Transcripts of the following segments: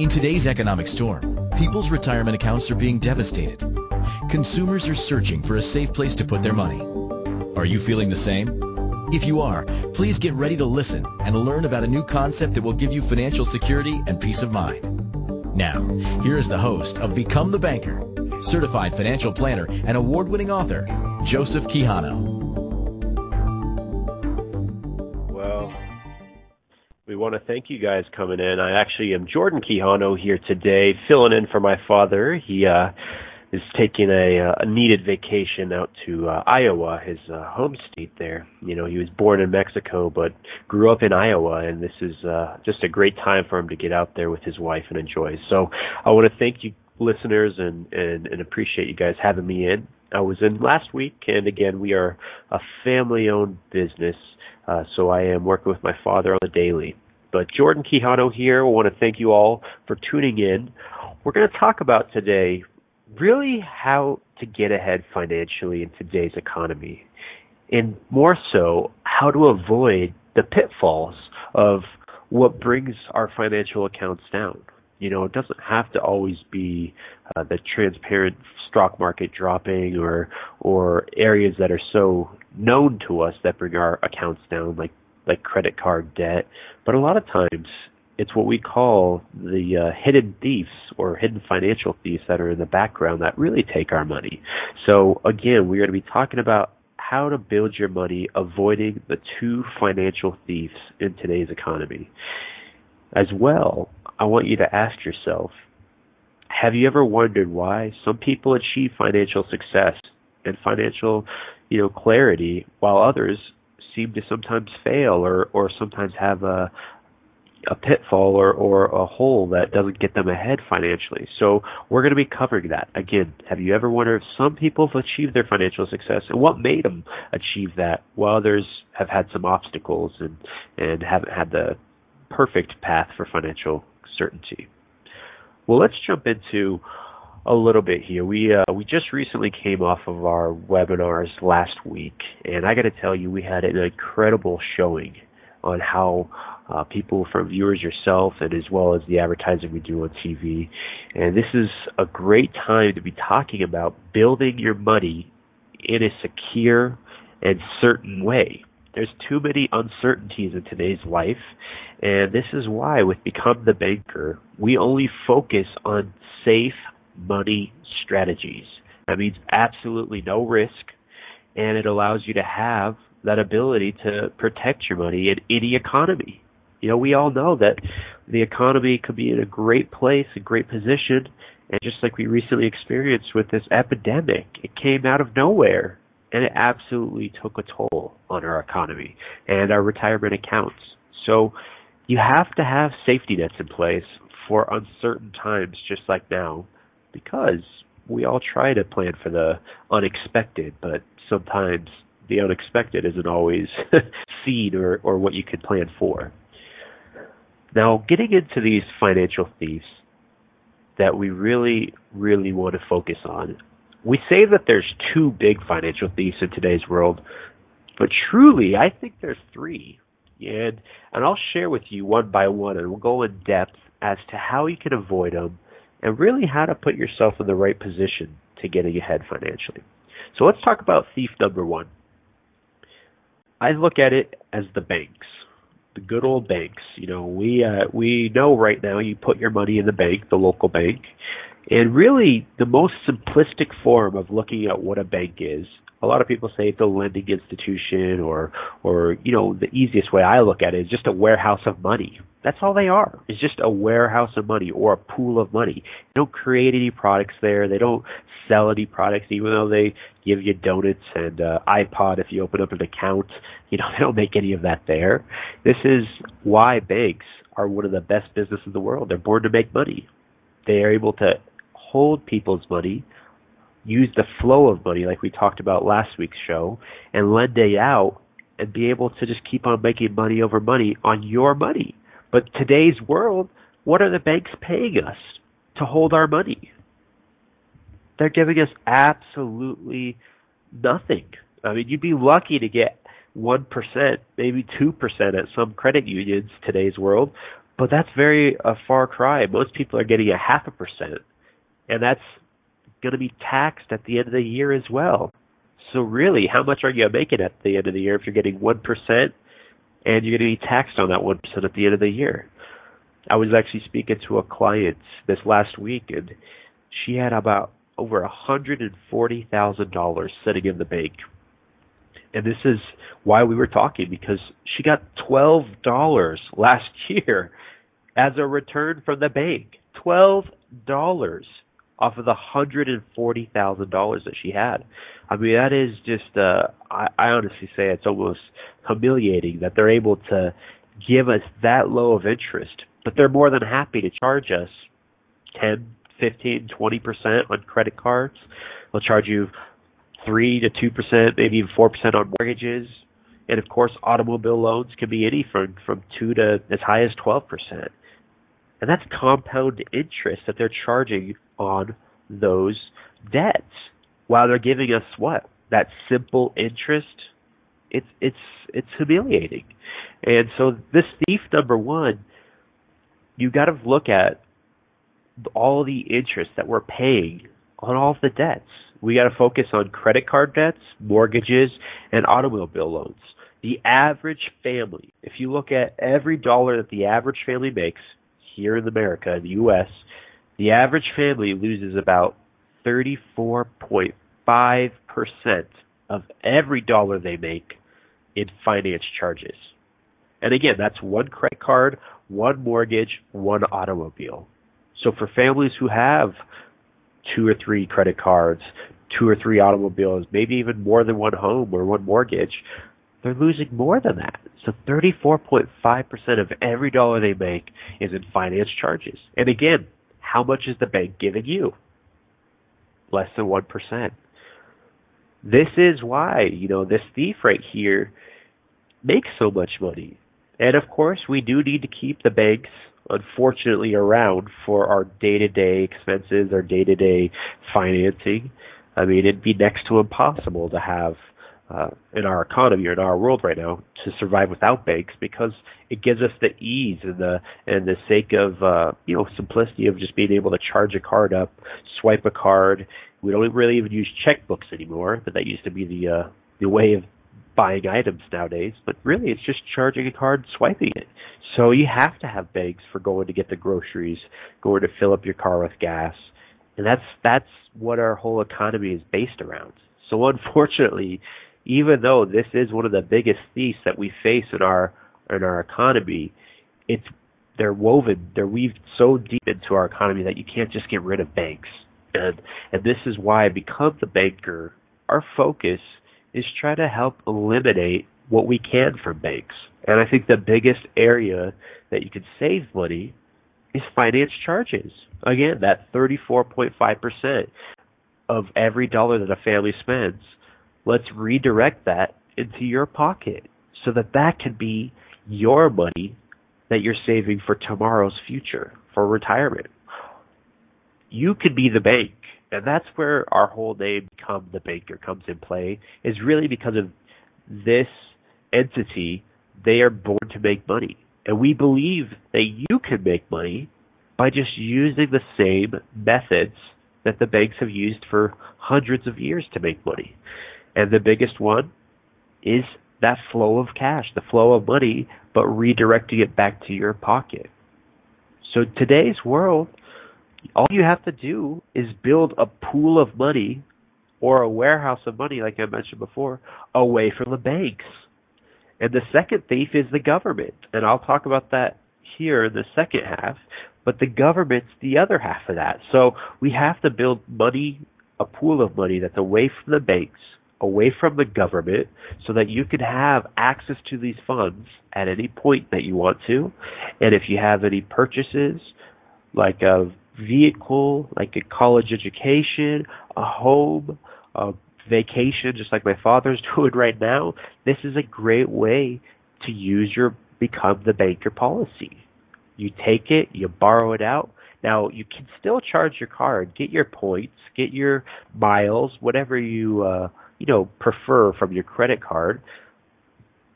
In today's economic storm, people's retirement accounts are being devastated. Consumers are searching for a safe place to put their money. Are you feeling the same? If you are, please get ready to listen and learn about a new concept that will give you financial security and peace of mind. Now, here is the host of Become the Banker, certified financial planner and award-winning author, Joseph Quijano. Want to thank you guys coming in. I actually am Jordan Quijano here today, filling in for my father. He uh, is taking a, a needed vacation out to uh, Iowa, his uh, home state there. You know, he was born in Mexico but grew up in Iowa, and this is uh, just a great time for him to get out there with his wife and enjoy. So I want to thank you, listeners, and, and, and appreciate you guys having me in. I was in last week, and again, we are a family-owned business uh, so I am working with my father on the daily. But Jordan Quijano here. I want to thank you all for tuning in. We're going to talk about today really how to get ahead financially in today's economy, and more so, how to avoid the pitfalls of what brings our financial accounts down. You know, it doesn't have to always be uh, the transparent stock market dropping or or areas that are so known to us that bring our accounts down, like like credit card debt. But a lot of times, it's what we call the uh, hidden thieves or hidden financial thieves that are in the background that really take our money. So again, we're going to be talking about how to build your money, avoiding the two financial thieves in today's economy. As well, I want you to ask yourself, have you ever wondered why some people achieve financial success and financial you know clarity while others seem to sometimes fail or or sometimes have a a pitfall or, or a hole that doesn't get them ahead financially. So we're going to be covering that. Again, have you ever wondered if some people have achieved their financial success and what made them achieve that while others have had some obstacles and, and haven't had the perfect path for financial certainty? Well, let's jump into a little bit here. We uh, we just recently came off of our webinars last week, and I got to tell you, we had an incredible showing on how uh, people from viewers yourself and as well as the advertising we do on TV. And this is a great time to be talking about building your money in a secure and certain way. There's too many uncertainties in today's life, and this is why with Become the Banker, we only focus on safe money strategies. That means absolutely no risk, and it allows you to have that ability to protect your money in any economy. You know, we all know that the economy could be in a great place, a great position, and just like we recently experienced with this epidemic, it came out of nowhere and it absolutely took a toll on our economy and our retirement accounts. So you have to have safety nets in place for uncertain times just like now because we all try to plan for the unexpected, but sometimes the unexpected isn't always seen or, or what you could plan for. Now, getting into these financial thieves that we really, really want to focus on, we say that there's two big financial thieves in today's world, but truly, I think there's three. And, and I'll share with you one by one, and we'll go in depth as to how you can avoid them and really how to put yourself in the right position to getting ahead financially. So let's talk about thief number one. I look at it as the banks, the good old banks. You know, we uh, we know right now you put your money in the bank, the local bank, and really the most simplistic form of looking at what a bank is. A lot of people say it's a lending institution, or or you know the easiest way I look at it is just a warehouse of money that's all they are. It's just a warehouse of money or a pool of money. They don't create any products there. They don't sell any products, even though they give you donuts and uh, iPod if you open up an account. You know, they don't make any of that there. This is why banks are one of the best businesses in the world. They're born to make money. They are able to hold people's money, use the flow of money like we talked about last week's show, and lend it out and be able to just keep on making money over money on your money but today's world, what are the banks paying us to hold our money? They're giving us absolutely nothing. I mean, you'd be lucky to get 1%, maybe 2% at some credit unions today's world, But that's very a far cry. Most people are getting a half a percent, and that's going to be taxed at the end of the year as well. So really, how much are you making at the end of the year if you're getting one percent and you're going to be taxed on that one percent at the end of the year? I was actually speaking to a client this last week, and she had about over a hundred and forty thousand dollars sitting in the bank. And this is why we were talking because she got twelve dollars last year as a return from the bank. Twelve dollars off of the hundred and forty thousand dollars that she had. I mean, that is just uh I, I honestly say it's almost humiliating that they're able to give us that low of interest, but they're more than happy to charge us ten, fifteen, twenty percent on credit cards. They'll charge you three to two percent, maybe even four percent on mortgages. And of course automobile loans can be any from from two to as high as twelve percent. And that's compound interest that they're charging on those debts while they're giving us what? That simple interest. It's it's it's humiliating. And so this thief number one, you got to look at all the interest that we're paying on all the debts. We got to focus on credit card debts, mortgages, and automobile loans. The average family, if you look at every dollar that the average family makes here in America, in the U.S., the average family loses about 34.5% of every dollar they make in finance charges. And again, that's one credit card, one mortgage, one automobile. So for families who have two or three credit cards, two or three automobiles, maybe even more than one home or one mortgage, they're losing more than that. So 34.5% of every dollar they make is in finance charges. And again, how much is the bank giving you? Less than 1%. This is why, you know, this thief right here makes so much money. And of course, we do need to keep the banks unfortunately around for our day-to-day expenses, our day-to-day financing. I mean, it'd be next to impossible to have uh, in our economy or in our world right now to survive without banks because it gives us the ease and the and the sake of uh, you know simplicity of just being able to charge a card up, swipe a card. We don't really even use checkbooks anymore, but that used to be the uh, the way of buying items nowadays. But really, it's just charging a card, swiping it. So you have to have banks for going to get the groceries, going to fill up your car with gas, and that's that's what our whole economy is based around. So unfortunately, even though this is one of the biggest thieves that we face in our in our economy, it's they're woven, they're weaved so deep into our economy that you can't just get rid of banks. And and this is why I become the banker, our focus is try to help eliminate what we can from banks. And I think the biggest area that you can save money is finance charges. Again, that 34.5% of every dollar that a family spends let's redirect that into your pocket so that that can be your money that you're saving for tomorrow's future, for retirement. You could be the bank, and that's where our whole name become the banker comes in play, is really because of this entity, they are born to make money. And we believe that you can make money by just using the same methods that the banks have used for hundreds of years to make money. And the biggest one is that flow of cash, the flow of money, but redirecting it back to your pocket. So today's world, all you have to do is build a pool of money or a warehouse of money, like I mentioned before, away from the banks. And the second thief is the government. And I'll talk about that here in the second half. But the government's the other half of that. So we have to build money, a pool of money that's away from the banks away from the government so that you can have access to these funds at any point that you want to. And if you have any purchases, like a vehicle, like a college education, a home, a vacation, just like my father's doing right now, this is a great way to use your become the banker policy. You take it, you borrow it out. Now you can still charge your card, get your points, get your miles, whatever you uh, you know, prefer from your credit card.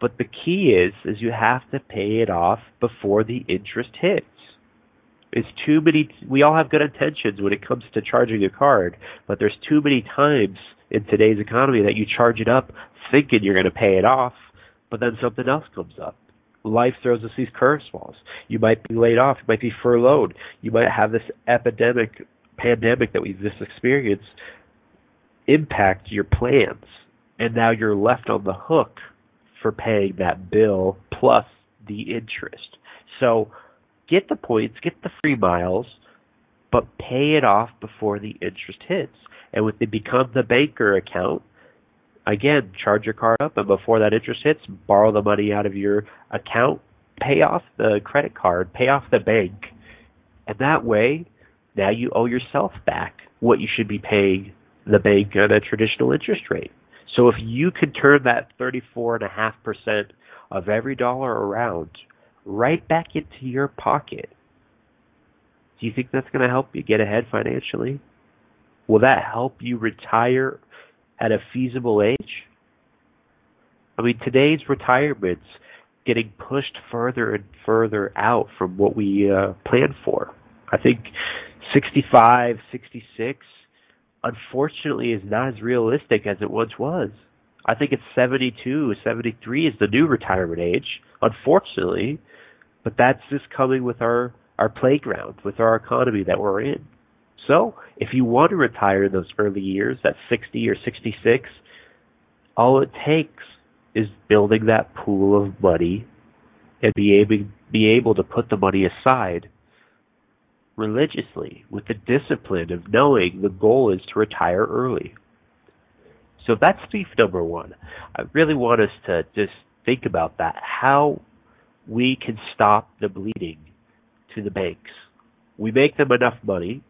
But the key is is you have to pay it off before the interest hits. It's too many we all have good intentions when it comes to charging a card, but there's too many times in today's economy that you charge it up thinking you're going to pay it off, but then something else comes up. Life throws us these curveballs. You might be laid off, you might be furloughed, you might have this epidemic pandemic that we've just experienced impact your plans. And now you're left on the hook for paying that bill plus the interest. So get the points, get the free miles, but pay it off before the interest hits. And with the Become the Banker account, again, charge your card up, and before that interest hits, borrow the money out of your account, pay off the credit card, pay off the bank. And that way, now you owe yourself back what you should be paying the bank at a traditional interest rate. So if you can turn that 34.5% of every dollar around right back into your pocket, do you think that's going to help you get ahead financially? Will that help you retire at a feasible age? I mean, today's retirement's getting pushed further and further out from what we uh, planned for. I think 65, 66, unfortunately, is not as realistic as it once was. I think it's 72, 73 is the new retirement age, unfortunately, but that's just coming with our, our playground, with our economy that we're in. So, if you want to retire in those early years at 60 or 66, all it takes is building that pool of money and be able, be able to put the money aside religiously with the discipline of knowing the goal is to retire early. So that's thief number one. I really want us to just think about that. How we can stop the bleeding to the banks. We make them enough money,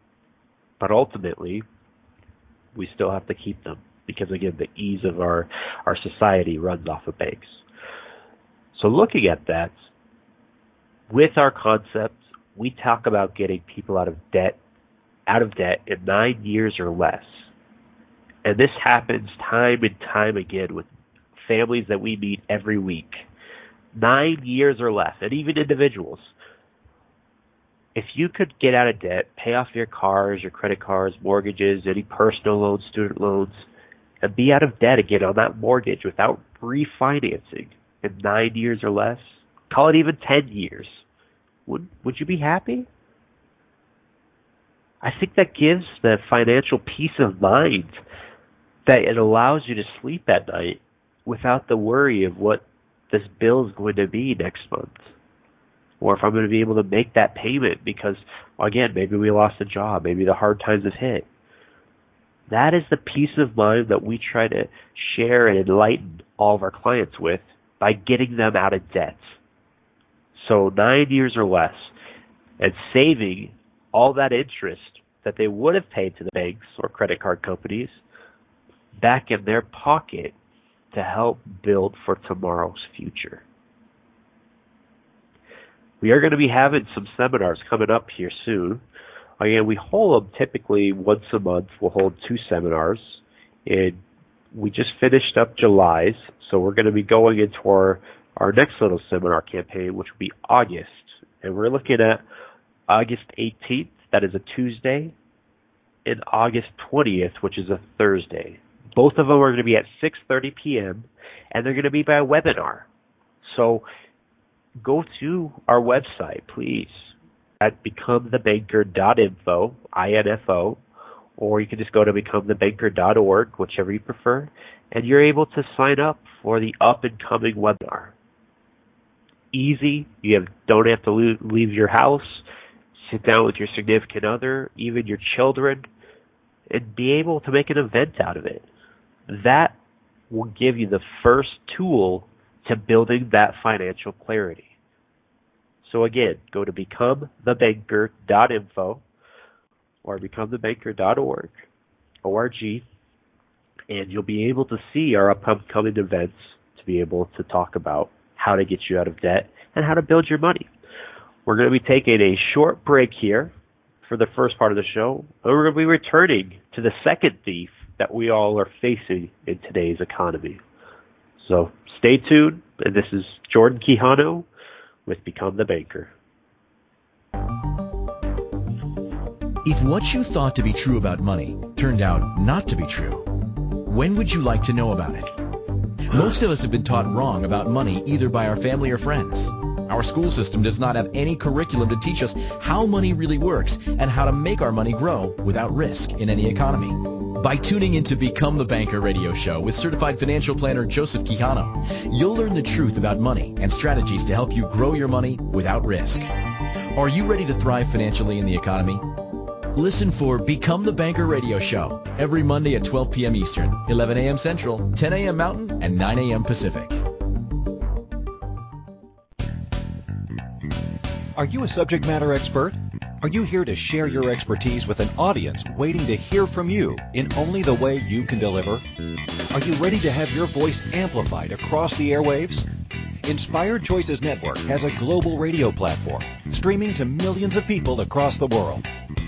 but ultimately we still have to keep them because again the ease of our, our society runs off of banks. So looking at that, with our concepts we talk about getting people out of debt out of debt in nine years or less. And this happens time and time again with families that we meet every week. Nine years or less, and even individuals. If you could get out of debt, pay off your cars, your credit cards, mortgages, any personal loans, student loans, and be out of debt again on that mortgage without refinancing in nine years or less, call it even 10 years would would you be happy? I think that gives the financial peace of mind that it allows you to sleep at night without the worry of what this bill is going to be next month. Or if I'm going to be able to make that payment because, again, maybe we lost a job, maybe the hard times have hit. That is the peace of mind that we try to share and enlighten all of our clients with by getting them out of debt so nine years or less, and saving all that interest that they would have paid to the banks or credit card companies back in their pocket to help build for tomorrow's future. We are going to be having some seminars coming up here soon. Again, we hold them typically once a month. We'll hold two seminars. And we just finished up July's, so we're going to be going into our our next little seminar campaign, which will be August. And we're looking at August 18th, that is a Tuesday, and August 20th, which is a Thursday. Both of them are going to be at 6:30 p.m. and they're going to be by webinar. So go to our website, please, at becomethebanker.info, I-N-F-O, or you can just go to becomethebanker.org, whichever you prefer, and you're able to sign up for the up and coming webinar easy. You have, don't have to leave your house. Sit down with your significant other, even your children, and be able to make an event out of it. That will give you the first tool to building that financial clarity. So again, go to becomethebanker.info or becomethebanker.org, O-R-G, and you'll be able to see our upcoming events to be able to talk about how to get you out of debt, and how to build your money. We're going to be taking a short break here for the first part of the show, and we're going to be returning to the second thief that we all are facing in today's economy. So stay tuned. And this is Jordan Quijano with Become the Banker. If what you thought to be true about money turned out not to be true, when would you like to know about it? Most of us have been taught wrong about money either by our family or friends. Our school system does not have any curriculum to teach us how money really works and how to make our money grow without risk in any economy. By tuning into Become the Banker radio show with certified financial planner Joseph Quijano, you'll learn the truth about money and strategies to help you grow your money without risk. Are you ready to thrive financially in the economy? Listen for Become the Banker radio show every Monday at 12 p.m. Eastern, 11 a.m. Central, 10 a.m. Mountain, and 9 a.m. Pacific. Are you a subject matter expert? Are you here to share your expertise with an audience waiting to hear from you in only the way you can deliver? Are you ready to have your voice amplified across the airwaves? Inspired Choices Network has a global radio platform streaming to millions of people across the world.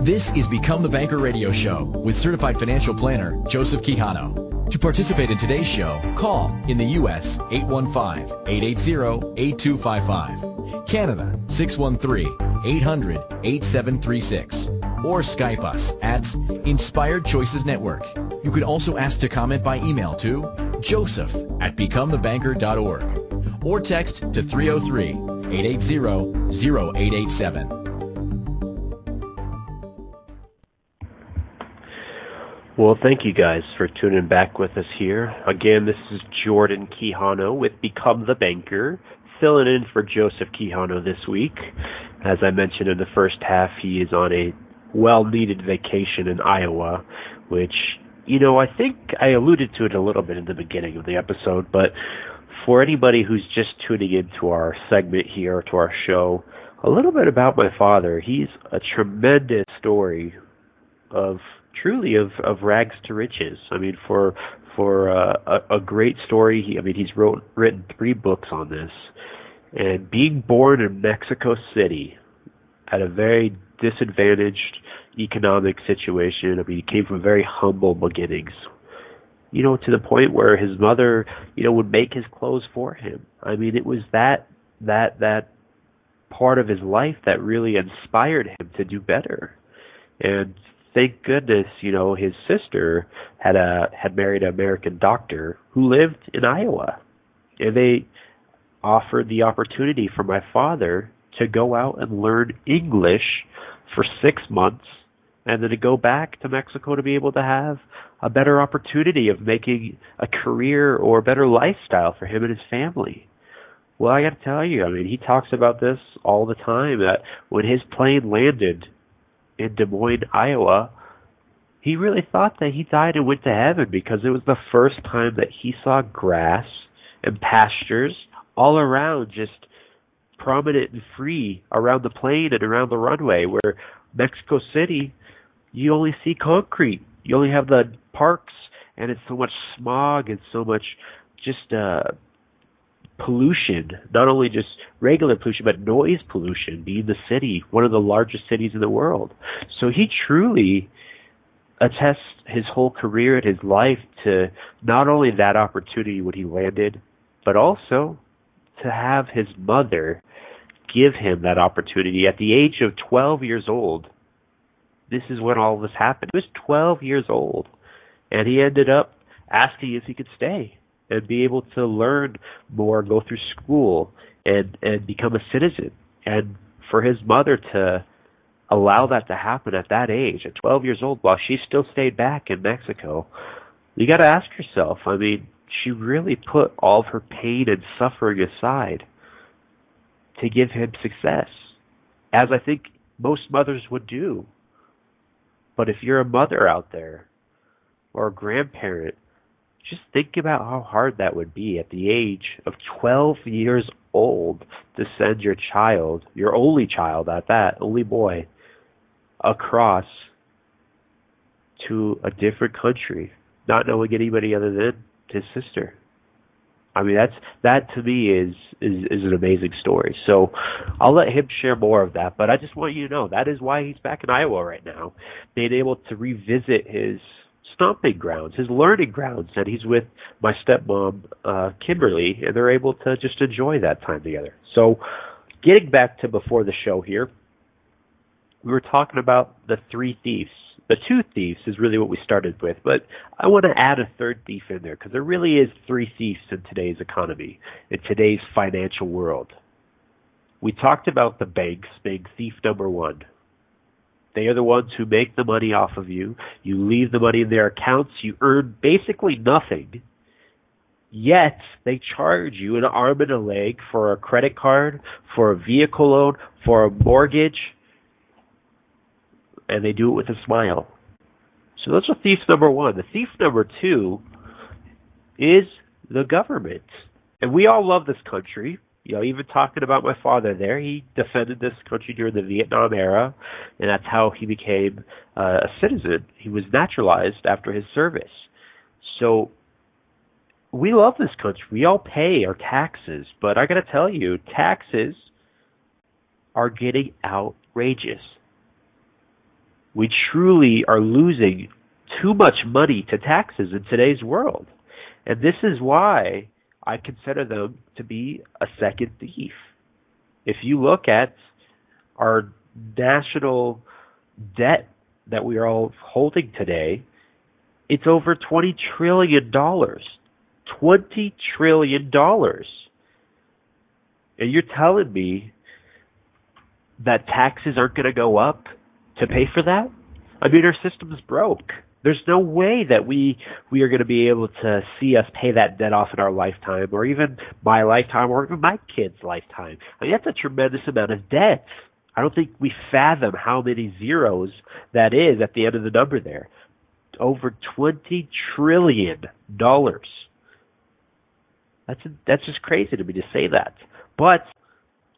This is Become the Banker radio show with certified financial planner Joseph Quijano. To participate in today's show, call in the U.S. 815-880-8255, Canada 613 800 8736 or Skype us at Inspired Choices Network. You could also ask to comment by email to joseph at becomethebanker.org or text to 303-880-0887. Well, thank you guys for tuning back with us here. Again, this is Jordan Quijano with Become the Banker, filling in for Joseph Quijano this week. As I mentioned in the first half, he is on a well needed vacation in Iowa, which, you know, I think I alluded to it a little bit in the beginning of the episode, but for anybody who's just tuning into our segment here, to our show, a little bit about my father. He's a tremendous story of truly of of rags to riches. I mean, for for uh, a, a great story. He, I mean, he's wrote written three books on this, and being born in Mexico City at a very disadvantaged economic situation. I mean, he came from very humble beginnings. You know, to the point where his mother, you know, would make his clothes for him. I mean, it was that that that part of his life that really inspired him to do better. And thank goodness, you know, his sister had a had married an American doctor who lived in Iowa. And they offered the opportunity for my father to go out and learn English for six months and then to go back to Mexico to be able to have a better opportunity of making a career or a better lifestyle for him and his family. Well, I got to tell you, I mean, he talks about this all the time that when his plane landed in Des Moines, Iowa, he really thought that he died and went to heaven because it was the first time that he saw grass and pastures all around just prominent and free around the plane and around the runway where Mexico City you only see concrete. You only have the parks and it's so much smog and so much just uh pollution, not only just regular pollution, but noise pollution, being the city, one of the largest cities in the world. So he truly attests his whole career and his life to not only that opportunity when he landed, but also to have his mother give him that opportunity at the age of 12 years old. This is when all this happened. He was 12 years old, and he ended up asking if he could stay and be able to learn more, go through school, and and become a citizen. And for his mother to allow that to happen at that age, at 12 years old, while she still stayed back in Mexico, you got to ask yourself. I mean, she really put all of her pain and suffering aside to give him success, as I think most mothers would do. But if you're a mother out there or a grandparent, just think about how hard that would be at the age of 12 years old to send your child, your only child at that, only boy, across to a different country, not knowing anybody other than his sister. I mean, that's that to me is is is an amazing story. So I'll let him share more of that. But I just want you to know that is why he's back in Iowa right now, being able to revisit his stomping grounds, his learning grounds, and he's with my stepmom, uh, Kimberly, and they're able to just enjoy that time together. So, getting back to before the show here, we were talking about the three thieves the two thieves is really what we started with, but I want to add a third thief in there because there really is three thieves in today's economy, in today's financial world. We talked about the banks being thief number one. They are the ones who make the money off of you. You leave the money in their accounts. You earn basically nothing. Yet they charge you an arm and a leg for a credit card, for a vehicle loan, for a mortgage and they do it with a smile. So that's a thief number one. The thief number two is the government. And we all love this country. You know, even talking about my father there, he defended this country during the Vietnam era, and that's how he became uh, a citizen. He was naturalized after his service. So we love this country. We all pay our taxes, but I got to tell you, taxes are getting outrageous we truly are losing too much money to taxes in today's world. And this is why I consider them to be a second thief. If you look at our national debt that we are all holding today, it's over $20 trillion. $20 trillion. And you're telling me that taxes aren't going to go up to pay for that? I mean, our system's broke. There's no way that we we are going to be able to see us pay that debt off in our lifetime, or even my lifetime, or even my kid's lifetime. I mean, that's a tremendous amount of debt. I don't think we fathom how many zeros that is at the end of the number there. Over twenty trillion dollars. That's that's just crazy to me to say that. But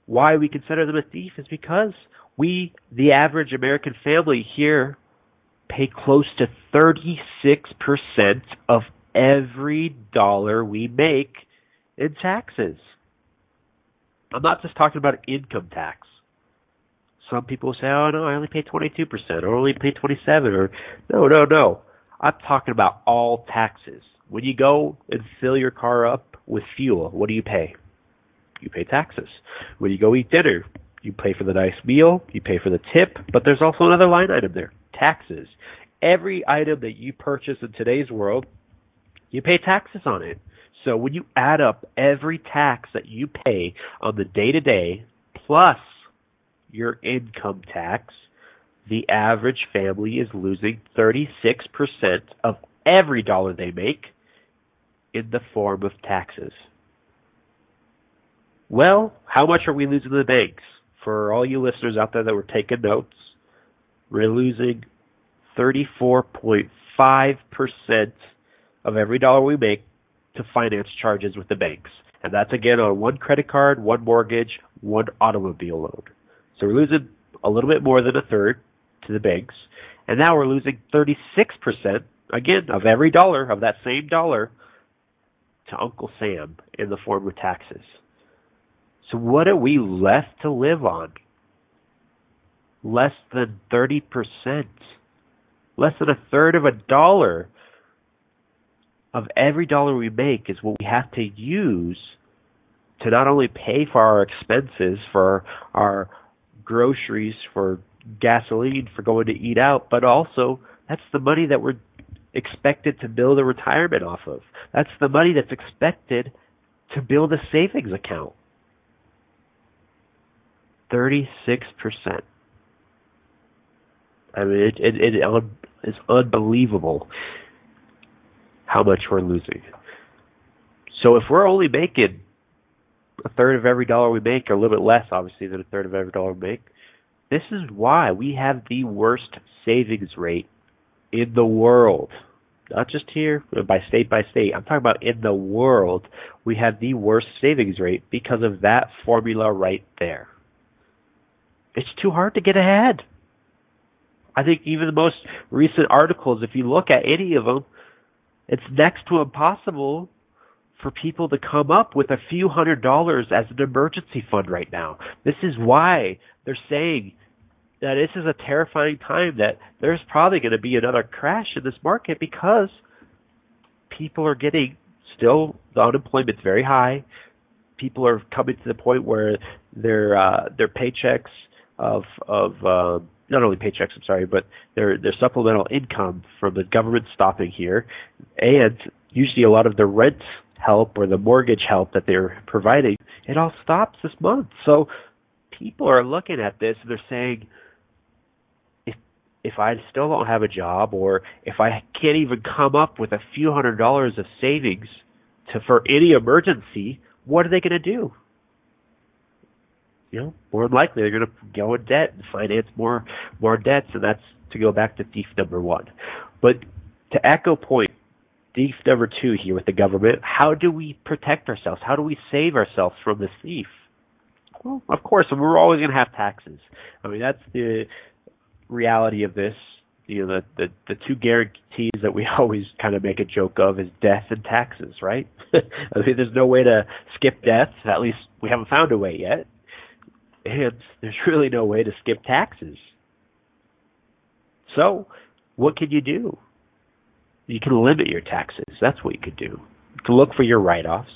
why we consider them a thief is because we, the average American family here, pay close to 36% of every dollar we make in taxes. I'm not just talking about income tax. Some people say, "Oh no, I only pay 22% or only pay 27 or no, no, no. I'm talking about all taxes. When you go and fill your car up with fuel, what do you pay? You pay taxes. When you go eat dinner, you pay for the nice meal, you pay for the tip, but there's also another line item there taxes. Every item that you purchase in today's world, you pay taxes on it. So when you add up every tax that you pay on the day to day plus your income tax, the average family is losing 36% of every dollar they make in the form of taxes. Well, how much are we losing to the banks? for all you listeners out there that were taking notes, we're losing 34.5% of every dollar we make to finance charges with the banks. And that's again on one credit card, one mortgage, one automobile loan. So we're losing a little bit more than a third to the banks. And now we're losing 36% again of every dollar of that same dollar to Uncle Sam in the form of taxes. So what are we left to live on? Less than 30%. Less than a third of a dollar of every dollar we make is what we have to use to not only pay for our expenses, for our groceries, for gasoline, for going to eat out, but also that's the money that we're expected to build a retirement off of. That's the money that's expected to build a savings account. 36%. I mean, it, it, it it's unbelievable how much we're losing. So if we're only making a third of every dollar we make, or a little bit less, obviously, than a third of every dollar we make, this is why we have the worst savings rate in the world. not just here by state by state. I'm talking about in the world. We have the worst savings rate because of that formula right there. It's too hard to get ahead. I think even the most recent articles, if you look at any of them, it's next to impossible for people to come up with a few hundred dollars as an emergency fund right now. This is why they're saying that this is a terrifying time that there's probably going to be another crash in this market because people are getting still the unemployment's very high. People are coming to the point where their uh, their paychecks of of uh, not only paychecks, I'm sorry, but their their supplemental income from the government stopping here, and usually a lot of the rent help or the mortgage help that they're providing, it all stops this month. So people are looking at this and they're saying, if if I still don't have a job or if I can't even come up with a few hundred dollars of savings to for any emergency, what are they going to do? You know, more than likely they're going to go in debt and finance more more debts, and that's to go back to thief number one. But to echo point thief number two here with the government. How do we protect ourselves? How do we save ourselves from this thief? Well, of course, we're always going to have taxes. I mean, that's the reality of this. You know, the, the the two guarantees that we always kind of make a joke of is death and taxes, right? I mean, there's no way to skip death. At least we haven't found a way yet. And there's really no way to skip taxes. So, what can you do? You can limit your taxes. That's what you could do. To look for your write-offs.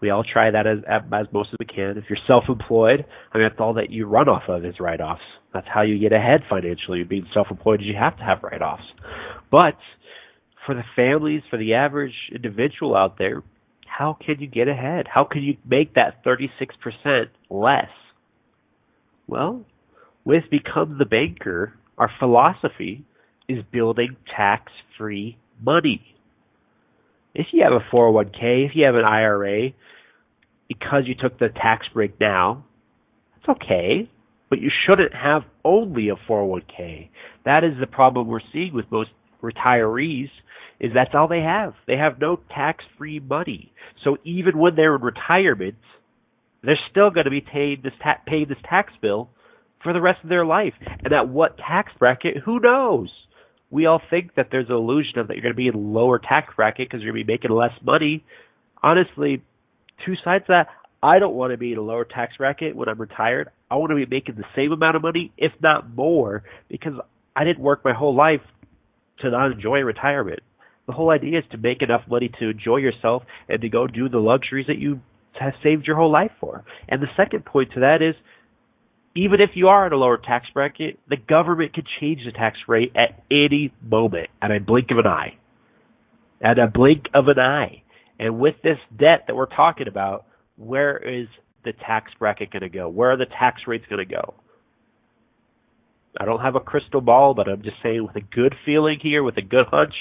We all try that as as most as we can. If you're self-employed, I mean that's all that you run off of is write-offs. That's how you get ahead financially. Being self-employed you have to have write-offs. But for the families, for the average individual out there, how can you get ahead? How can you make that 36% less? Well, with Become the Banker, our philosophy is building tax free money. If you have a 401k, if you have an IRA, because you took the tax break now, that's okay. But you shouldn't have only a 401k. That is the problem we're seeing with most retirees is that's all they have. They have no tax-free money. So even when they're in retirement, they're still going to be paid this ta- paying this tax bill for the rest of their life. And at what tax bracket? Who knows? we all think that there's an illusion of that you're going to be in lower tax bracket because you're going to be making less money. Honestly, two sides of that. I don't want to be in a lower tax bracket when I'm retired. I want to be making the same amount of money, if not more, because I didn't work my whole life to not enjoy retirement. The whole idea is to make enough money to enjoy yourself and to go do the luxuries that you have saved your whole life for. And the second point to that is even if you are in a lower tax bracket, the government can change the tax rate at any moment, at a blink of an eye. At a blink of an eye. And with this debt that we're talking about, where is the tax bracket going to go? Where are the tax rates going to go? I don't have a crystal ball, but I'm just saying with a good feeling here, with a good hunch,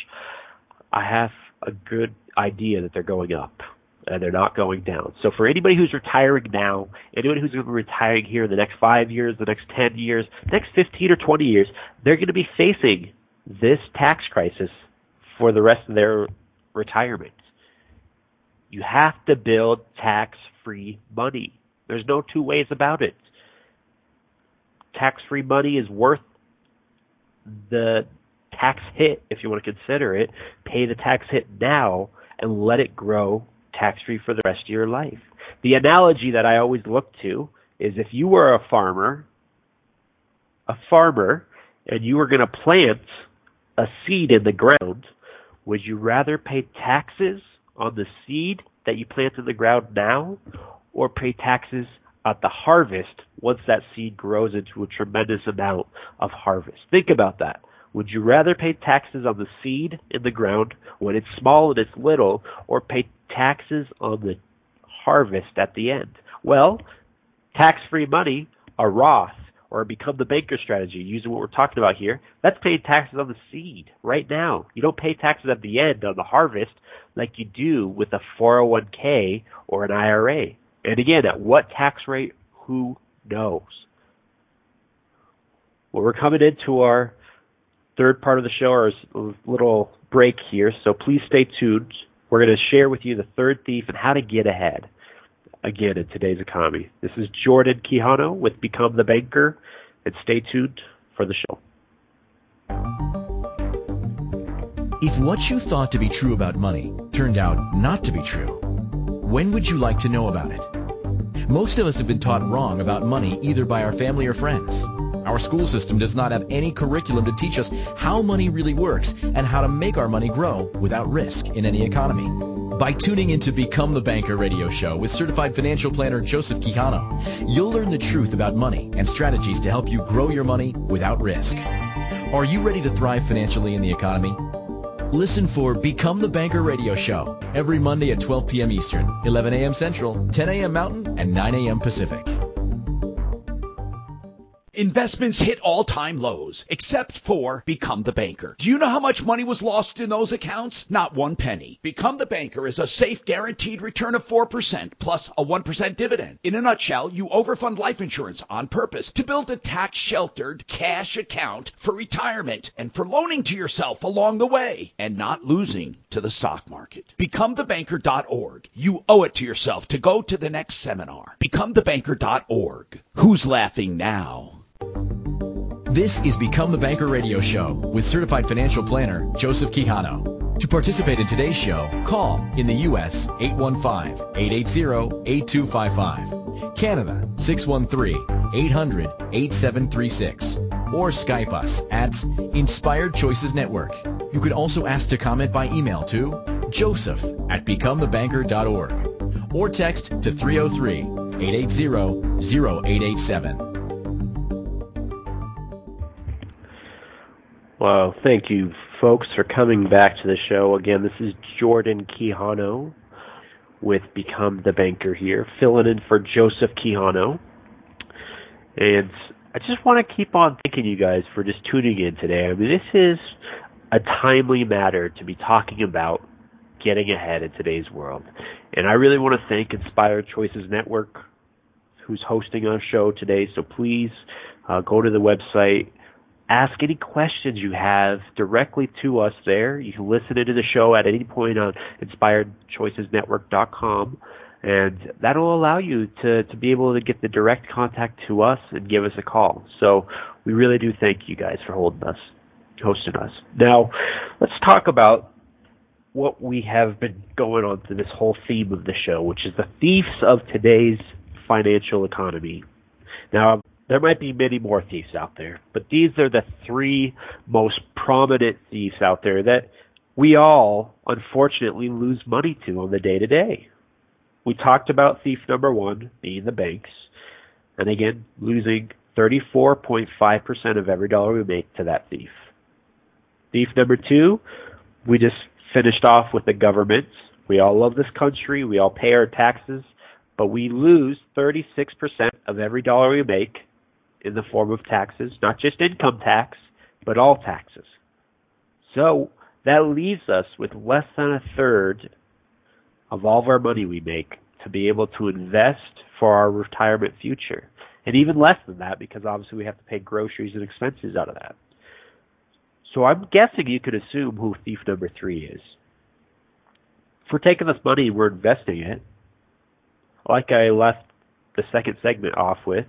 I have a good idea that they're going up and they're not going down. So for anybody who's retiring now, anyone who's going to be retiring here in the next five years, the next 10 years, next 15 or 20 years, they're going to be facing this tax crisis for the rest of their retirement. You have to build tax-free money. There's no two ways about it. Tax-free money is worth the tax hit, if you want to consider it. Pay the tax hit now and let it grow tax free for the rest of your life. The analogy that I always look to is if you were a farmer, a farmer, and you were going to plant a seed in the ground, would you rather pay taxes on the seed that you plant in the ground now or pay taxes at the harvest once that seed grows into a tremendous amount of harvest? Think about that. Would you rather pay taxes on the seed in the ground when it's small and it's little, or pay taxes on the harvest at the end? Well, tax-free money, a Roth, or become the banker strategy, using what we're talking about here, that's paying taxes on the seed right now. You don't pay taxes at the end on the harvest like you do with a 401k or an IRA. And again, at what tax rate? Who knows? Well, we're coming into our third part of the show, our little break here, so please stay tuned. We're going to share with you the third thief and how to get ahead again in today's economy. This is Jordan Quijano with Become the Banker, and stay tuned for the show. If what you thought to be true about money turned out not to be true, when would you like to know about it? Most of us have been taught wrong about money either by our family or friends. Our school system does not have any curriculum to teach us how money really works and how to make our money grow without risk in any economy. By tuning into Become the Banker radio show with certified financial planner Joseph Quijano, you'll learn the truth about money and strategies to help you grow your money without risk. Are you ready to thrive financially in the economy? Listen for Become the Banker radio show every Monday at 12 p.m. Eastern, 11 a.m. Central, 10 a.m. Mountain, and 9 a.m. Pacific. Investments hit all-time lows, except for Become the Banker. Do you know how much money was lost in those accounts? Not one penny. Become the Banker is a safe, guaranteed return of 4% plus a 1% dividend. In a nutshell, you overfund life insurance on purpose to build a tax-sheltered cash account for retirement and for loaning to yourself along the way and not losing to the stock market. BecomeTheBanker.org. You owe it to yourself to go to the next seminar. BecomeTheBanker.org. Who's laughing now? This is Become the Banker radio show with certified financial planner Joseph Quijano. To participate in today's show, call in the U.S. 815-880-8255, Canada 613-800-8736, or Skype us at Inspired Choices Network. You could also ask to comment by email to joseph at becomethebanker.org or text to 303-880-0887. Well, thank you, folks, for coming back to the show. Again, this is Jordan Quijano with Become the Banker here, filling in for Joseph Quijano. And I just want to keep on thanking you guys for just tuning in today. I mean, this is a timely matter to be talking about getting ahead in today's world. And I really want to thank Inspired Choices Network, who's hosting our show today. So please uh, go to the website ask any questions you have directly to us there. You can listen into the show at any point on inspiredchoicesnetwork.com and that'll allow you to, to be able to get the direct contact to us and give us a call. So we really do thank you guys for holding us, hosting us. Now, let's talk about what we have been going on to this whole theme of the show, which is the thieves of today's financial economy. Now, there might be many more thieves out there, but these are the three most prominent thieves out there that we all unfortunately lose money to on the day to day. We talked about thief number one being the banks, and again, losing 34.5% of every dollar we make to that thief. Thief number two, we just finished off with the government. We all love this country, we all pay our taxes, but we lose 36% of every dollar we make in the form of taxes, not just income tax, but all taxes. So that leaves us with less than a third of all of our money we make to be able to invest for our retirement future. And even less than that because obviously we have to pay groceries and expenses out of that. So I'm guessing you could assume who thief number three is. If we're taking this money and we're investing it, like I left the second segment off with,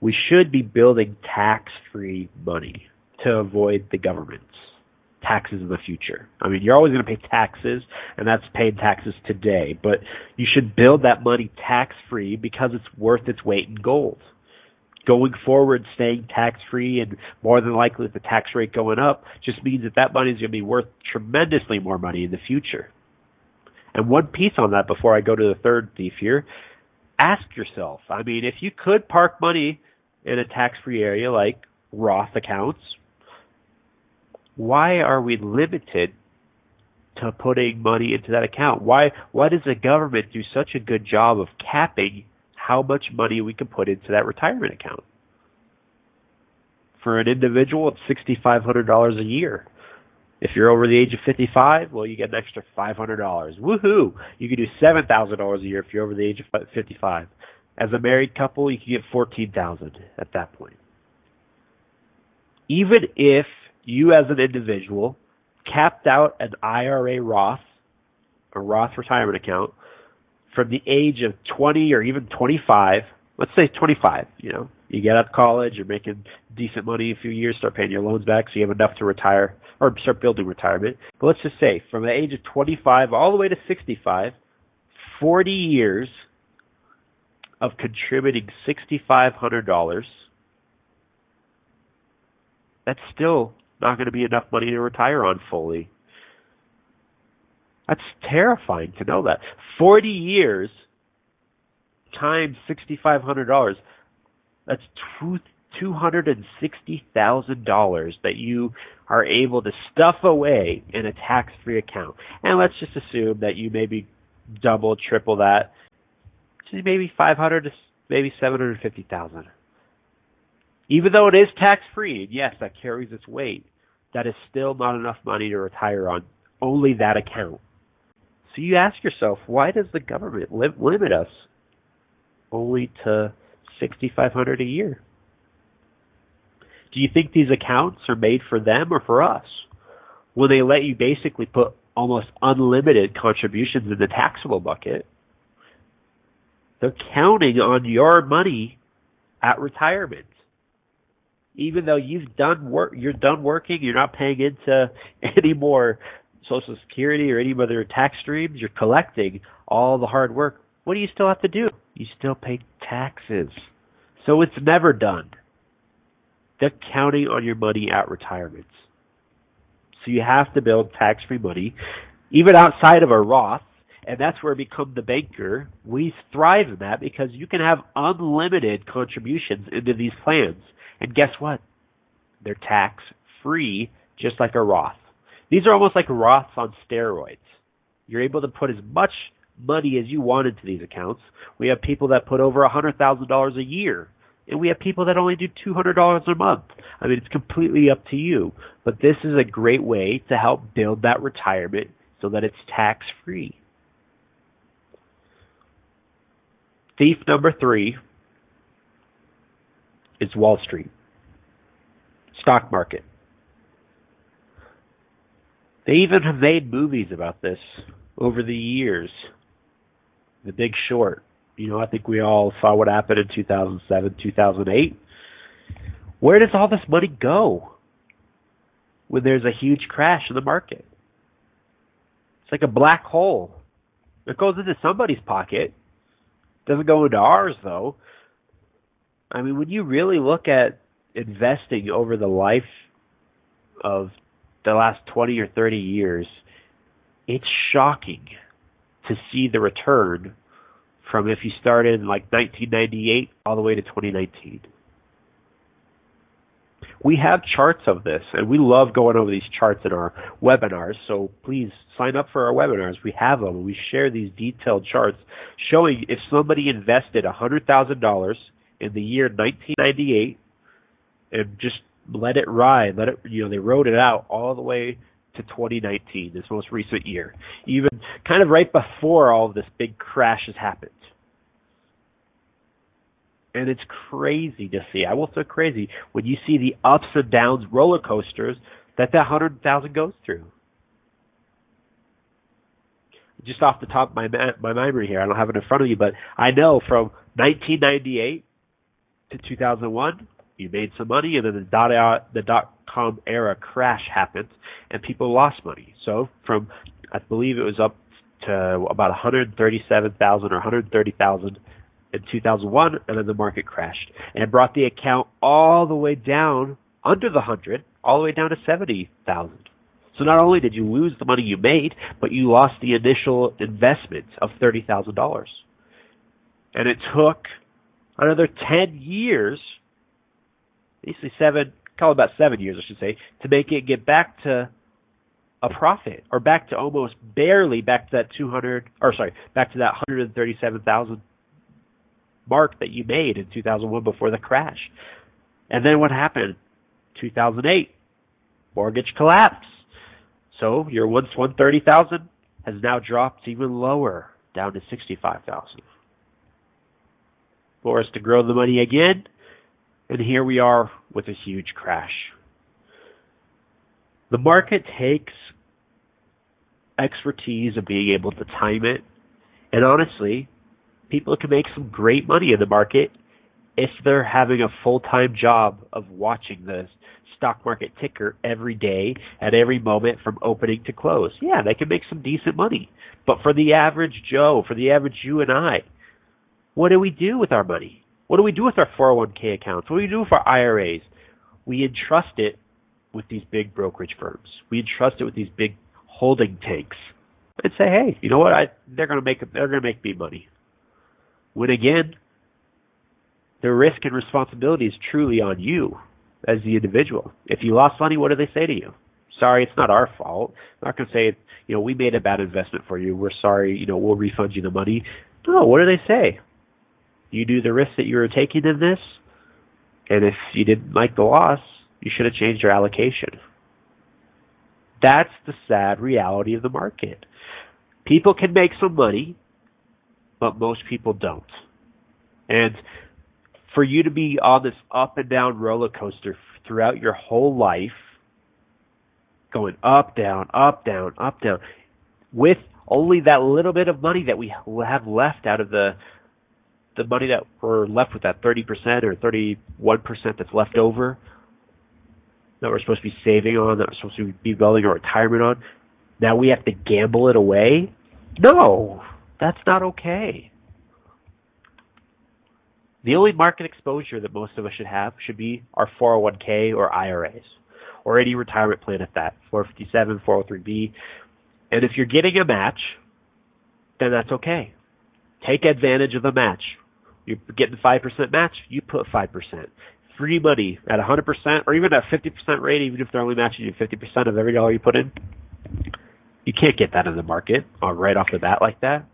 we should be building tax-free money to avoid the government's taxes in the future. I mean, you're always going to pay taxes, and that's paying taxes today, but you should build that money tax-free because it's worth its weight in gold. Going forward, staying tax-free and more than likely with the tax rate going up just means that that money is going to be worth tremendously more money in the future. And one piece on that before I go to the third thief here, ask yourself, I mean, if you could park money in a tax-free area like Roth accounts, why are we limited to putting money into that account? Why why does the government do such a good job of capping how much money we can put into that retirement account? For an individual, it's sixty five hundred dollars a year. If you're over the age of 55, well, you get an extra $500. Woohoo! You can do $7,000 a year if you're over the age of 55. As a married couple, you can get 14,000 at that point. Even if you as an individual capped out an IRA Roth, a Roth retirement account, from the age of 20 or even 25, let's say 25, you know, you get out of college, you're making decent money a few years, start paying your loans back so you have enough to retire or start building retirement. But let's just say from the age of 25 all the way to 65, 40 years of contributing $6,500, that's still not going to be enough money to retire on fully. That's terrifying to know that. 40 years times $6,500, that's $260,000 that you are able to stuff away in a tax-free account. And let's just assume that you maybe double, triple that, maybe 500 to maybe 750,000. Even though it is tax-free, yes, that carries its weight, that is still not enough money to retire on only that account. So you ask yourself, why does the government li- limit us only to 6500 a year? Do you think these accounts are made for them or for us? Will they let you basically put almost unlimited contributions in the taxable bucket? They're counting on your money at retirement. Even though you've done work, you're done working, you're not paying into any more Social Security or any other tax streams, you're collecting all the hard work. What do you still have to do? You still pay taxes. So it's never done. They're counting on your money at retirement. So you have to build tax free money, even outside of a Roth, and that's where Become the Banker. We thrive in that because you can have unlimited contributions into these plans. And guess what? They're tax free, just like a Roth. These are almost like Roths on steroids. You're able to put as much money as you want into these accounts. We have people that put over $100,000 a year, and we have people that only do $200 a month. I mean, it's completely up to you. But this is a great way to help build that retirement so that it's tax free. Thief number three is Wall Street, stock market. They even have made movies about this over the years. The Big Short. You know, I think we all saw what happened in 2007, 2008. Where does all this money go when there's a huge crash in the market? It's like a black hole. It goes into somebody's pocket. Doesn't go into ours though. I mean, when you really look at investing over the life of the last 20 or 30 years, it's shocking to see the return from if you started in like 1998 all the way to 2019. We have charts of this, and we love going over these charts in our webinars. So please sign up for our webinars. We have them. And we share these detailed charts showing if somebody invested $100,000 in the year 1998 and just let it ride, let it, you know, they wrote it out all the way to 2019, this most recent year, even kind of right before all of this big crash has happened. And it's crazy to see. I will say crazy when you see the ups and downs, roller coasters that that hundred thousand goes through. Just off the top of my my memory here, I don't have it in front of you, but I know from 1998 to 2001, you made some money, and then the dot the dot com era crash happened, and people lost money. So from I believe it was up to about 137,000 or 130,000 in 2001, and then the market crashed, and it brought the account all the way down under the hundred, all the way down to 70,000. So not only did you lose the money you made, but you lost the initial investment of thirty thousand dollars, and it took another 10 years basically seven, call it about seven years, I should say, to make it get back to a profit or back to almost barely back to that 200 or sorry, back to that 137,000 mark that you made in 2001 before the crash. And then what happened? 2008, mortgage collapse. So your once 130,000 has now dropped even lower, down to 65,000. For us to grow the money again, and here we are with a huge crash. The market takes expertise of being able to time it. And honestly, people can make some great money in the market if they're having a full-time job of watching the stock market ticker every day at every moment from opening to close. Yeah, they can make some decent money. But for the average Joe, for the average you and I, what do we do with our money? What do we do with our 401k accounts? What do we do with our IRAs? We entrust it with these big brokerage firms. We entrust it with these big holding tanks and say, hey, you know what? I, they're going to make they're going to make me money. When again, the risk and responsibility is truly on you as the individual. If you lost money, what do they say to you? Sorry, it's not our fault. I'm not going to say, you know, we made a bad investment for you. We're sorry, you know, we'll refund you the money. No, what do they say? You knew the risk that you were taking in this, and if you didn't like the loss, you should have changed your allocation. That's the sad reality of the market. People can make some money, but most people don't. And for you to be on this up and down roller coaster throughout your whole life, going up, down, up, down, up, down, with only that little bit of money that we have left out of the the money that we're left with that 30% or 31% that's left over that we're supposed to be saving on, that we're supposed to be building a retirement on, now we have to gamble it away? No, that's not okay. The only market exposure that most of us should have should be our 401k or IRAs or any retirement plan at that, 457, 403b. And if you're getting a match, then that's okay. Take advantage of the match. You're getting 5% match, you put 5%. Free money at 100% or even at 50% rate, even if they're only matching you 50% of every dollar you put in. You can't get that in the market uh, right off the bat like that.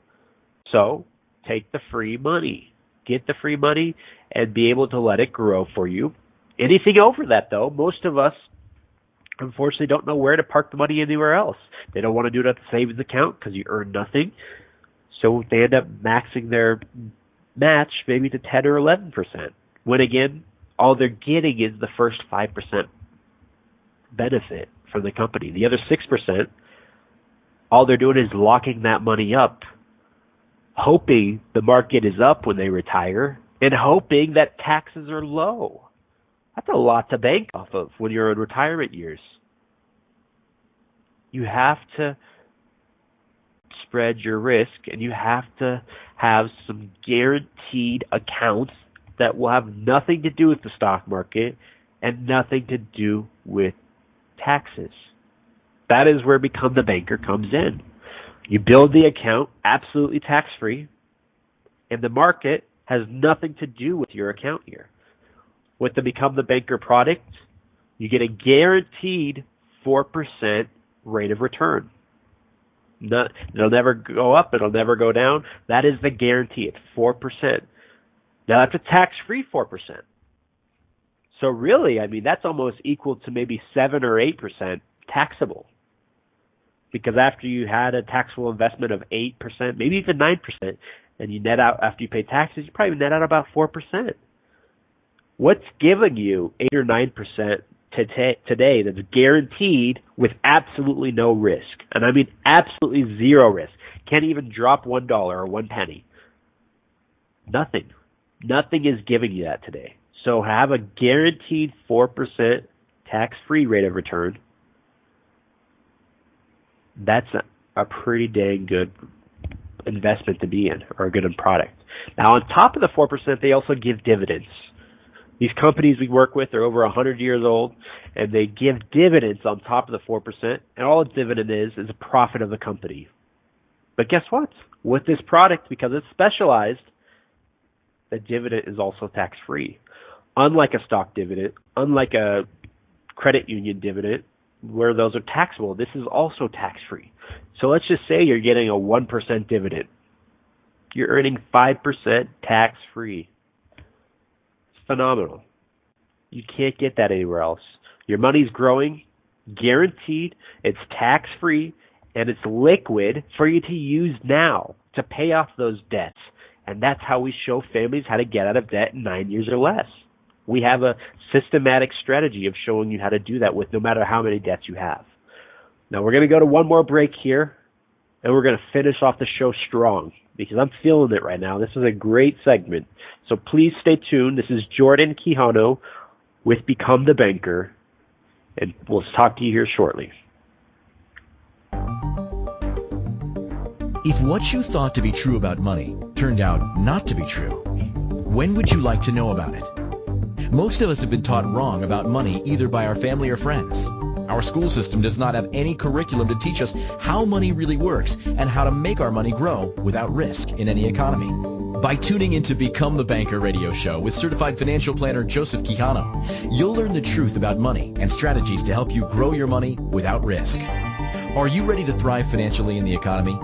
So take the free money. Get the free money and be able to let it grow for you. Anything over that though, most of us unfortunately don't know where to park the money anywhere else. They don't want to do it at the savings account because you earn nothing. So they end up maxing their match maybe to 10 or 11%. When again, all they're getting is the first 5% benefit from the company. The other 6%, all they're doing is locking that money up, hoping the market is up when they retire, and hoping that taxes are low. That's a lot to bank off of when you're in retirement years. You have to spread your risk and you have to have some guaranteed accounts that will have nothing to do with the stock market and nothing to do with taxes. That is where Become the Banker comes in. You build the account absolutely tax free, and the market has nothing to do with your account here. With the Become the Banker product, you get a guaranteed 4% rate of return. Not, it'll never go up, it'll never go down. That is the guarantee. It's 4%. Now that's a tax free 4%. So really, I mean, that's almost equal to maybe 7 or 8% taxable. Because after you had a taxable investment of 8%, maybe even 9%, and you net out after you pay taxes, you probably net out about 4%. What's giving you 8 or 9% today that's guaranteed with absolutely no risk? And I mean absolutely zero risk. Can't even drop $1 or 1 penny. Nothing. Nothing is giving you that today. So have a guaranteed 4% tax-free rate of return. That's a, pretty dang good investment to be in or a good product. Now on top of the 4%, they also give dividends. These companies we work with are over 100 years old and they give dividends on top of the 4% and all a dividend is is a profit of the company. But guess what? With this product, because it's specialized, the dividend is also tax free. Unlike a stock dividend, unlike a credit union dividend, where those are taxable, this is also tax free. So let's just say you're getting a 1% dividend. You're earning 5% tax free. Phenomenal. You can't get that anywhere else. Your money's growing, guaranteed, it's tax free, and it's liquid for you to use now to pay off those debts. And that's how we show families how to get out of debt in nine years or less. We have a systematic strategy of showing you how to do that with no matter how many debts you have. Now we're going to go to one more break here and we're going to finish off the show strong because I'm feeling it right now. This is a great segment. So please stay tuned. This is Jordan Quijano with Become the Banker and we'll talk to you here shortly. If what you thought to be true about money turned out not to be true, when would you like to know about it? Most of us have been taught wrong about money either by our family or friends. Our school system does not have any curriculum to teach us how money really works and how to make our money grow without risk in any economy. By tuning into Become the Banker radio show with certified financial planner Joseph Quijano, you'll learn the truth about money and strategies to help you grow your money without risk. Are you ready to thrive financially in the economy?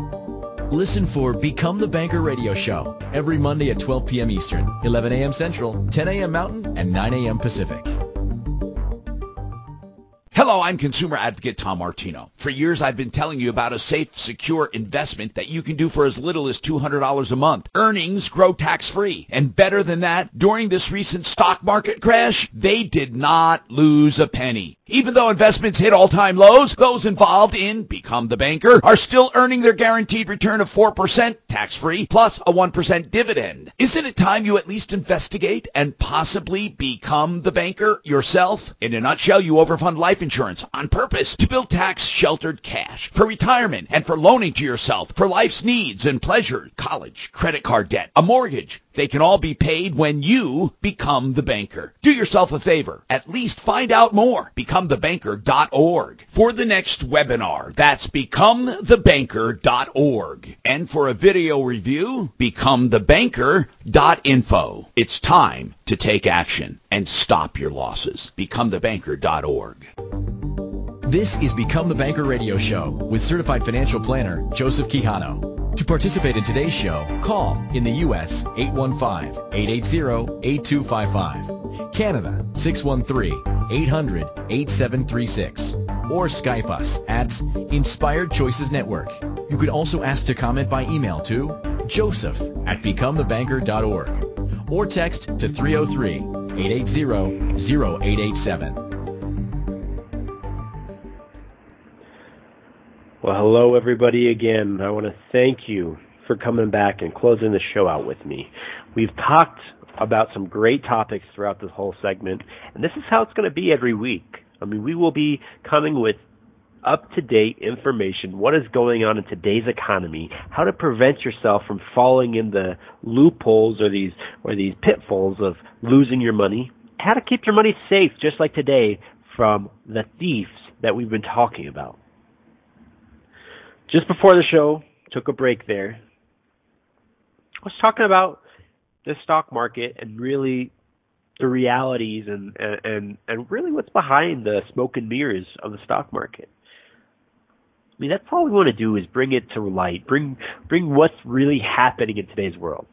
Listen for Become the Banker radio show every Monday at 12 p.m. Eastern, 11 a.m. Central, 10 a.m. Mountain, and 9 a.m. Pacific. Hello, I'm consumer advocate Tom Martino. For years, I've been telling you about a safe, secure investment that you can do for as little as $200 a month. Earnings grow tax free. And better than that, during this recent stock market crash, they did not lose a penny. Even though investments hit all-time lows, those involved in Become the Banker are still earning their guaranteed return of 4% tax-free plus a 1% dividend. Isn't it time you at least investigate and possibly become the banker yourself? In a nutshell, you overfund life insurance on purpose to build tax sheltered cash for retirement and for loaning to yourself for life's needs and pleasures, college, credit card debt, a mortgage. They can all be paid when you become the banker. Do yourself a favor. At least find out more. BecomeTheBanker.org. For the next webinar, that's BecomeTheBanker.org. And for a video review, BecomeTheBanker.info. It's time to take action and stop your losses. BecomeTheBanker.org. This is Become the Banker radio show with certified financial planner Joseph Quijano. To participate in today's show, call in the U.S. 815-880-8255, Canada 613-800-8736, or Skype us at Inspired Choices Network. You could also ask to comment by email to joseph at becomethebanker.org or text to oh 303-880-0887. Well, hello everybody again. I want to thank you for coming back and closing the show out with me. We've talked about some great topics throughout this whole segment, and this is how it's going to be every week. I mean, we will be coming with up to date information, what is going on in today's economy, how to prevent yourself from falling in the loopholes or these or these pitfalls of losing your money, how to keep your money safe just like today from the thieves that we've been talking about. Just before the show, took a break there. I was talking about the stock market and really the realities and, and and really what's behind the smoke and mirrors of the stock market. I mean, that's all we want to do is bring it to light, bring bring what's really happening in today's world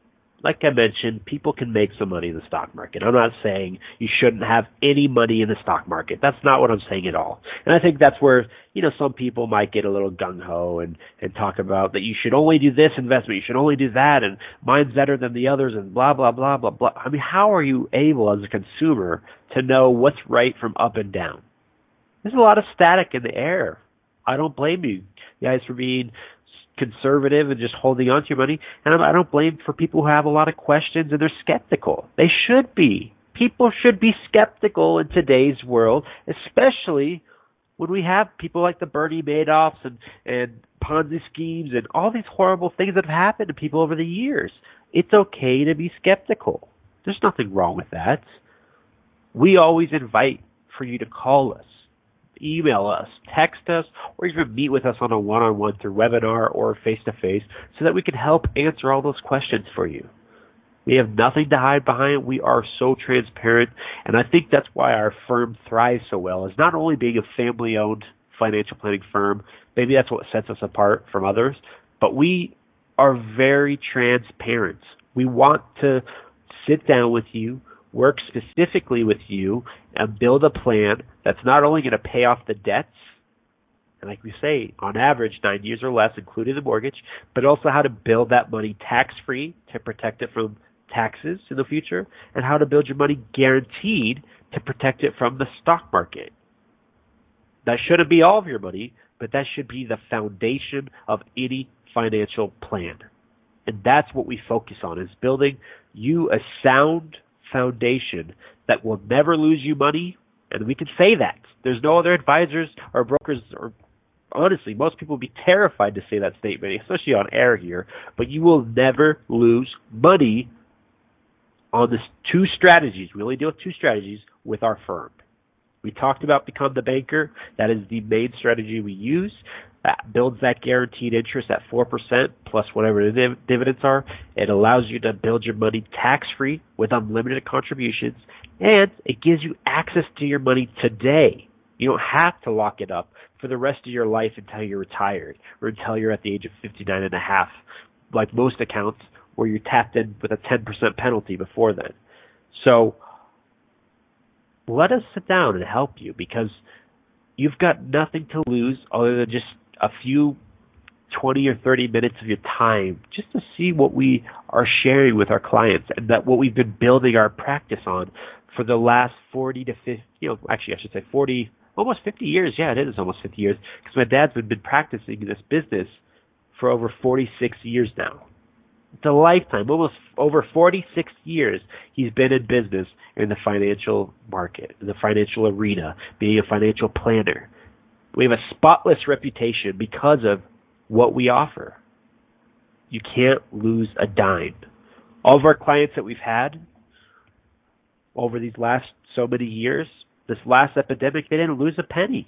like I mentioned, people can make some money in the stock market. I'm not saying you shouldn't have any money in the stock market. That's not what I'm saying at all. And I think that's where, you know, some people might get a little gung ho and, and talk about that you should only do this investment, you should only do that, and mine's better than the others, and blah, blah, blah, blah, blah. I mean, how are you able as a consumer to know what's right from up and down? There's a lot of static in the air. I don't blame you guys for being conservative and just holding on to your money. And I don't blame for people who have a lot of questions and they're skeptical. They should be. People should be skeptical in today's world, especially when we have people like the Bernie Madoffs and, and Ponzi schemes and all these horrible things that have happened to people over the years. It's okay to be skeptical. There's nothing wrong with that. We always invite for you to call us email us, text us, or even meet with us on a one-on-one through webinar or face-to-face so that we can help answer all those questions for you. We have nothing to hide behind. We are so transparent. And I think that's why our firm thrives so well is not only being a family owned financial planning firm, maybe that's what sets us apart from others, but we are very transparent. We want to sit down with you, work specifically with you and build a plan that's not only going to pay off the debts, and like we say, on average, nine years or less, including the mortgage, but also how to build that money tax free to protect it from taxes in the future, and how to build your money guaranteed to protect it from the stock market. That shouldn't be all of your money, but that should be the foundation of any financial plan. And that's what we focus on is building you a sound foundation that will never lose you money. And we can say that. There's no other advisors or brokers or honestly, most people would be terrified to say that statement, especially on air here, but you will never lose money on this two strategies. We only deal with two strategies with our firm. We talked about become the banker. That is the main strategy we use. That builds that guaranteed interest at 4% plus whatever the div- dividends are. It allows you to build your money tax free with unlimited contributions and it gives you access to your money today. You don't have to lock it up for the rest of your life until you're retired or until you're at the age of 59 and a half, like most accounts where you're tapped in with a 10% penalty before then. So let us sit down and help you because you've got nothing to lose other than just a few 20 or 30 minutes of your time just to see what we are sharing with our clients and that what we've been building our practice on for the last 40 to 50, you know, actually I should say 40, almost 50 years. Yeah, it is almost 50 years because my dad's been, been practicing this business for over 46 years now. It's a lifetime, almost over 46 years he's been in business in the financial market, in the financial arena, being a financial planner. We have a spotless reputation because of what we offer. You can't lose a dime. All of our clients that we've had over these last so many years, this last epidemic, they didn't lose a penny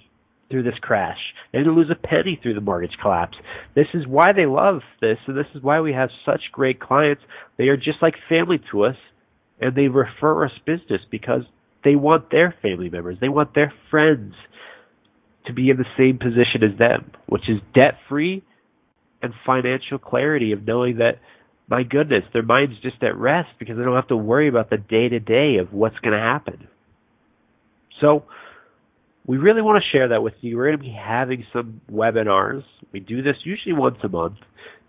through this crash. They didn't lose a penny through the mortgage collapse. This is why they love this, and this is why we have such great clients. They are just like family to us, and they refer us business because they want their family members, they want their friends to be in the same position as them, which is debt free and financial clarity of knowing that my goodness, their mind's just at rest because they don't have to worry about the day to day of what's going to happen. So, we really want to share that with you. We're going to be having some webinars. We do this usually once a month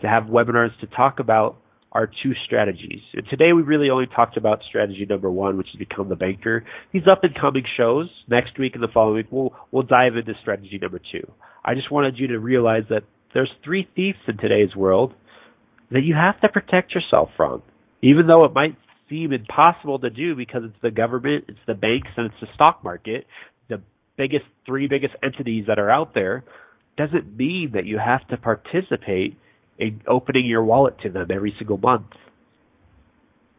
to have webinars to talk about our two strategies. And today we really only talked about strategy number one, which is become the banker. These up and coming shows next week and the following week, we'll we'll dive into strategy number two. I just wanted you to realize that there's three thieves in today's world that you have to protect yourself from, even though it might seem impossible to do because it's the government, it's the banks, and it's the stock market the biggest three biggest entities that are out there doesn't mean that you have to participate in opening your wallet to them every single month.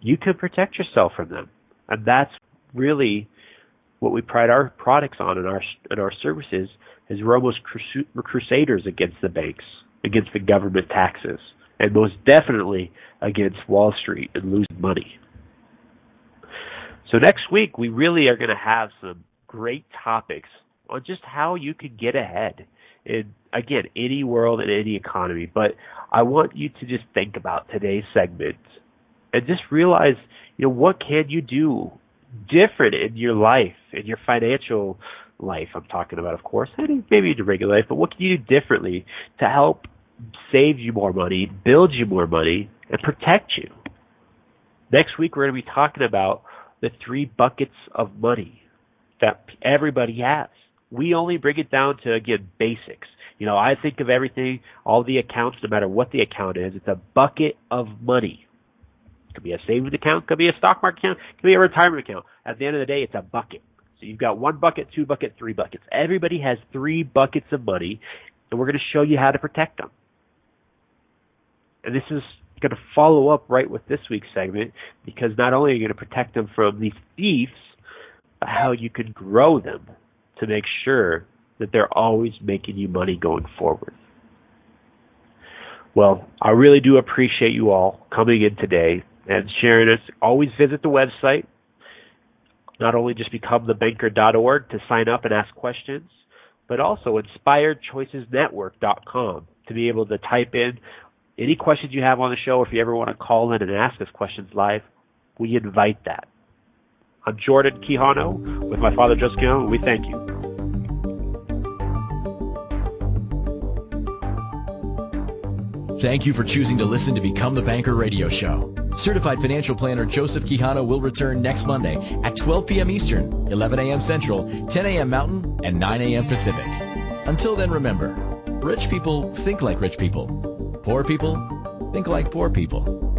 You can protect yourself from them. And that's really what we pride our products on and our and our services is we're almost crusaders against the banks, against the government taxes, and most definitely against Wall Street and losing money. So next week we really are going to have some great topics on just how you can get ahead in again any world and any economy. But I want you to just think about today's segment and just realize, you know, what can you do different in your life, in your financial life I'm talking about, of course, and maybe in your regular life, but what can you do differently to help save you more money, build you more money, and protect you? Next week we're going to be talking about the three buckets of money that everybody has. We only bring it down to again basics. You know, I think of everything, all the accounts, no matter what the account is, it's a bucket of money. It could be a savings account, could be a stock market account, could be a retirement account. At the end of the day, it's a bucket. So you've got one bucket, two bucket, three buckets. Everybody has three buckets of money, and we're going to show you how to protect them. And this is going to follow up right with this week's segment because not only are you going to protect them from these thieves, but how you can grow them to make sure that they're always making you money going forward. Well, I really do appreciate you all coming in today and sharing this. Always visit the website. Not only just become thebanker.org to sign up and ask questions, but also inspiredchoicesnetwork.com to be able to type in any questions you have on the show. If you ever want to call in and ask us questions live, we invite that. I'm Jordan Quijano with my father, Joseph Quijano, we thank you. Thank you for choosing to listen to Become the Banker radio show. Certified financial planner Joseph Quijano will return next Monday at 12 p.m. Eastern, 11 a.m. Central, 10 a.m. Mountain, and 9 a.m. Pacific. Until then, remember, rich people think like rich people. Poor people think like poor people.